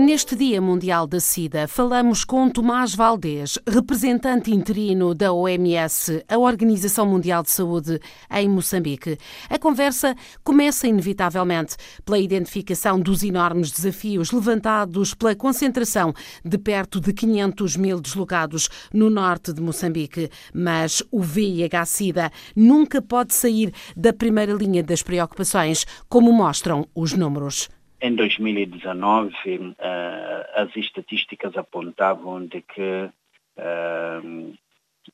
Neste Dia Mundial da SIDA, falamos com Tomás Valdez, representante interino da OMS, a Organização Mundial de Saúde, em Moçambique. A conversa começa inevitavelmente pela identificação dos enormes desafios levantados pela concentração de perto de 500 mil deslocados no norte de Moçambique. Mas o VIH-Sida nunca pode sair da primeira linha das preocupações, como mostram os números. Em 2019, uh, eh, as estatísticas apontavam de que, uh,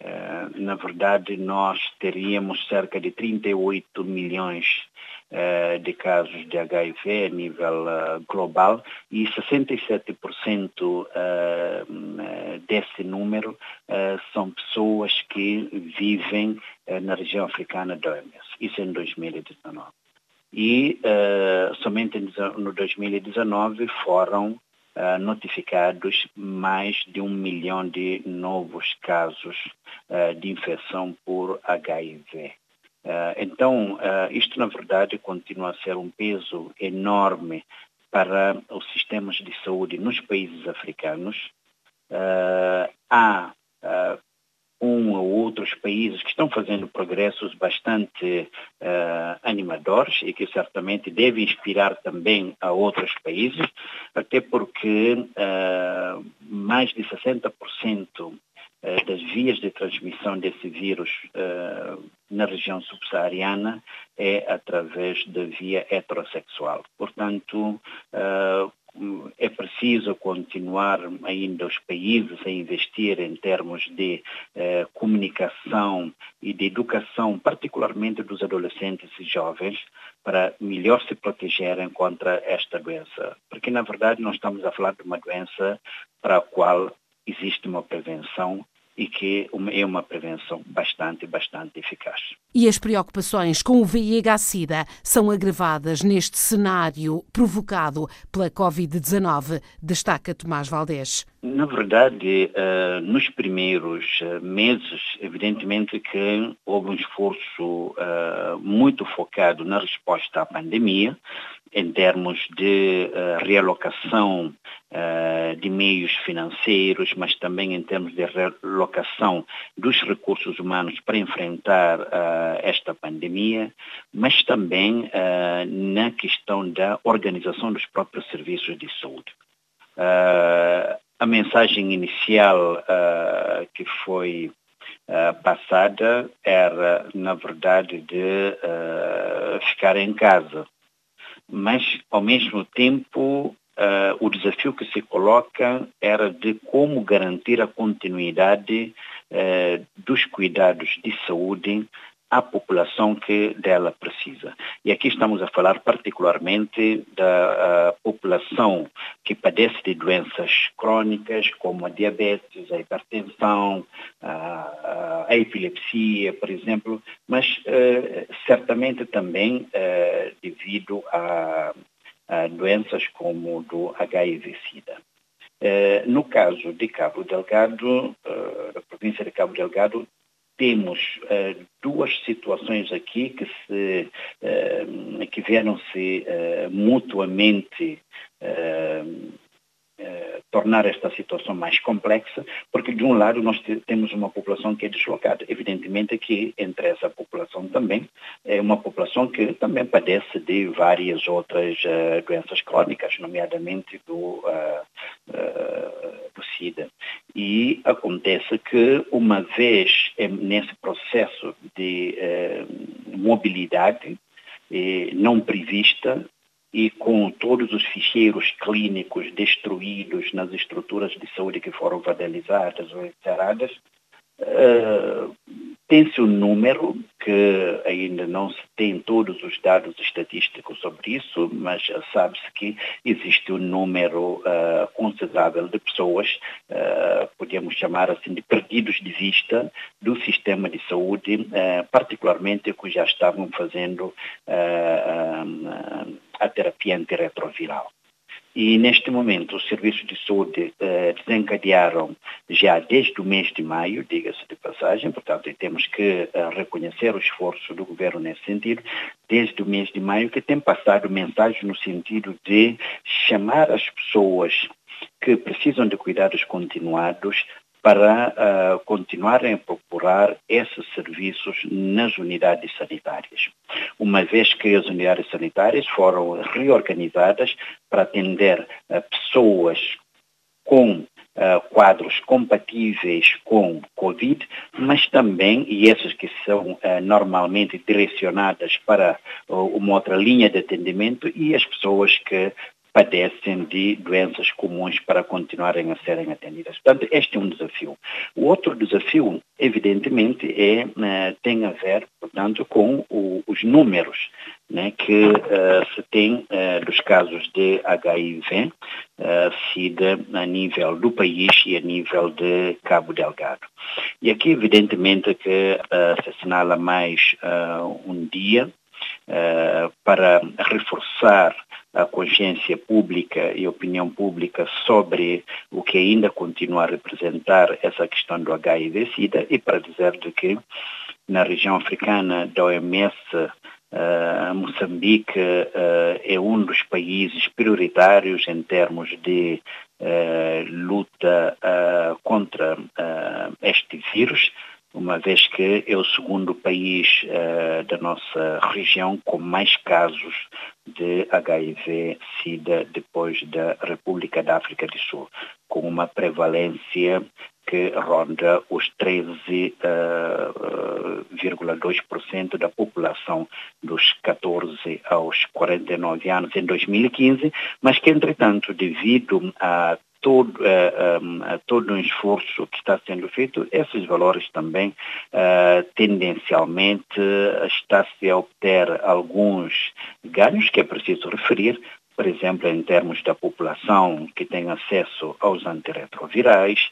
uh, na verdade, nós teríamos cerca de 38 milhões de casos de HIV a nível global e 67% desse número são pessoas que vivem na região africana da OMS. Isso em 2019 e uh, somente no 2019 foram uh, notificados mais de um milhão de novos casos uh, de infecção por HIV. então, isto na verdade continua a ser um peso enorme para os sistemas de saúde nos países africanos. há países que estão fazendo progressos bastante uh, animadores e que certamente devem inspirar também a outros países, até porque uh, mais de 60% eh, das vias de transmissão desse vírus uh, na região subsaariana é através da via heterossexual. Portanto, uh, é preciso continuar ainda os países a investir em termos de eh, comunicação e de educação, particularmente dos adolescentes e jovens, para melhor se protegerem contra esta doença. Porque, na verdade, nós estamos a falar de uma doença para a qual existe uma prevenção e que é uma prevenção bastante, bastante eficaz. E as preocupações com o VIH-Sida são agravadas neste cenário provocado pela Covid-19, destaca Tomás Valdés. Na verdade, uh, nos primeiros uh, meses, evidentemente que houve um esforço uh, muito focado na resposta à pandemia, em termos de realocação de meios financeiros, mas também em termos de realocação dos recursos humanos para enfrentar esta pandemia, mas também na questão da organização dos próprios serviços de saúde. Uh, a mensagem inicial uh, que foi uh, passada era, na verdade, de uh, ficar em casa. Mas, ao mesmo tempo, o desafio que se coloca era de como garantir a continuidade dos cuidados de saúde à população que dela precisa. E aqui estamos a falar particularmente da população que padece de doenças crônicas, como a diabetes, a hipertensão, a, a epilepsia, por exemplo, mas uh, certamente também uh, devido a, a, doenças como do HIV-Sida. Uh, no caso de Cabo Delgado, da província de Cabo Delgado, temos uh, duas situações aqui que, se, uh, que vieram-se uh, mutuamente tornar esta situação mais complexa, porque de um lado nós temos uma população que é deslocada. Evidentemente que entre essa população também é uma população que também padece de várias outras doenças crônicas, nomeadamente do, do SIDA. E acontece que, uma vez nesse processo de mobilidade não prevista e com todos os ficheiros clínicos destruídos nas estruturas de saúde que foram vandalizadas ou encerradas, eh, tem-se um número que ainda não se tem todos os dados estatísticos sobre isso, mas sabe-se que existe um número uh, considerável de pessoas, uh, podemos chamar assim de perdidos de vista do sistema de saúde, uh, particularmente que já estavam fazendo a terapia antirretroviral. E neste momento os serviços de saúde eh, desencadearam já desde o mês de maio, diga-se de passagem, portanto temos que eh, reconhecer o esforço do governo nesse sentido, desde o mês de maio que tem passado mensagem no sentido de chamar as pessoas que precisam de cuidados continuados para uh, continuarem a procurar esses serviços nas unidades sanitárias. Uma vez que as unidades sanitárias foram reorganizadas para atender uh, pessoas com Uh, quadros compatíveis com Covid, mas também, e essas que são uh, normalmente direcionadas para uh, uma outra linha de atendimento, e as pessoas que padecem de doenças comuns para continuarem a serem atendidas. Portanto, este é um desafio. O outro desafio, evidentemente, é, né, tem a ver, portanto, com o, os números né, que uh, se tem uh, dos casos de HIV, uh, SIDA, a nível do país e a nível de Cabo Delgado. E aqui, evidentemente, que se assinala mais um dia para reforçar a consciência pública e a opinião pública sobre o que ainda continua a representar essa questão do HIV-Sida e para dizer de que na região africana da OMS Uh, Moçambique uh, é um dos países prioritários em termos de uh, luta contra este vírus uma vez que é o segundo país uh, da nossa região com mais casos de HIV-Sida depois da República da África do Sul, com uma prevalência que ronda os 13,2% uh, da população dos 14 aos 49 anos em 2015, mas que, entretanto, devido a todo, uh, um, todo um esforço que está sendo feito, esses valores também uh, tendencialmente está-se a obter alguns ganhos que é preciso referir, por exemplo, em termos da população que tem acesso aos antirretrovirais,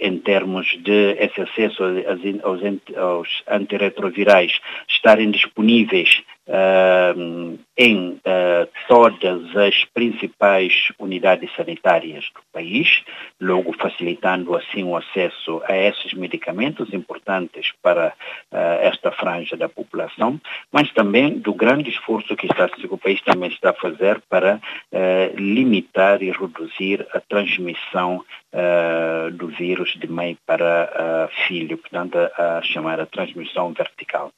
em termos de esse acesso aos, aos antirretrovirais estarem disponíveis uh, em uh, todas as principais unidades sanitárias do país, logo facilitando assim o acesso a esses medicamentos importantes para uh, esta franja da população, mas também do grande esforço que, está, que o país também está a fazer para limitar e reduzir a transmissão do vírus de mãe para filho, portanto, a chamada transmissão vertical.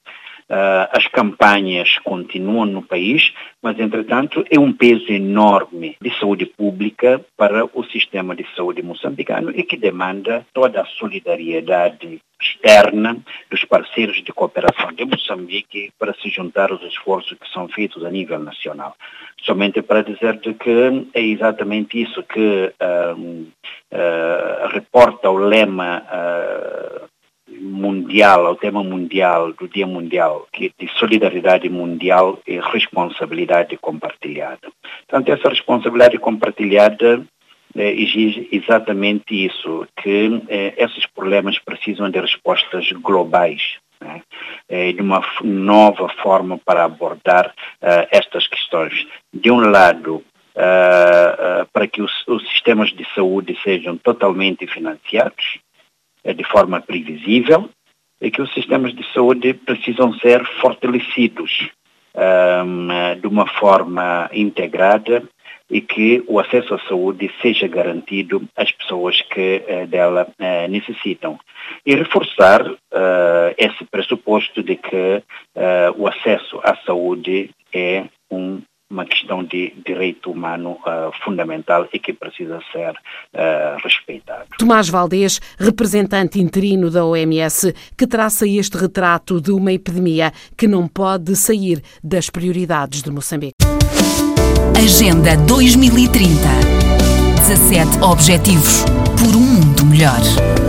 Uh, as campanhas continuam no país, mas, entretanto, é um peso enorme de saúde pública para o sistema de saúde moçambicano e que demanda toda a solidariedade externa dos parceiros de cooperação de Moçambique para se juntar aos esforços que são feitos a nível nacional. Somente para dizer de que é exatamente isso que uh, uh, reporta o lema mundial, ao tema mundial, do Dia Mundial, que é de solidariedade mundial e responsabilidade compartilhada. Portanto, essa responsabilidade compartilhada eh, exige exatamente isso, que eh, esses problemas precisam de respostas globais, né? eh, de uma nova forma para abordar eh, estas questões. De um lado, para que os, os, sistemas de saúde sejam totalmente financiados, de forma previsível e que os sistemas de saúde precisam ser fortalecidos um, de uma forma integrada e que o acesso à saúde seja garantido às pessoas que uh, dela uh, necessitam. E reforçar uh, esse pressuposto de que o acesso à saúde é um uma questão de direito humano uh, fundamental e que precisa ser uh, respeitado. Tomás Valdez, representante interino da OMS, que traça este retrato de uma epidemia que não pode sair das prioridades de Moçambique. Agenda 2030. 17 Objetivos por um mundo melhor.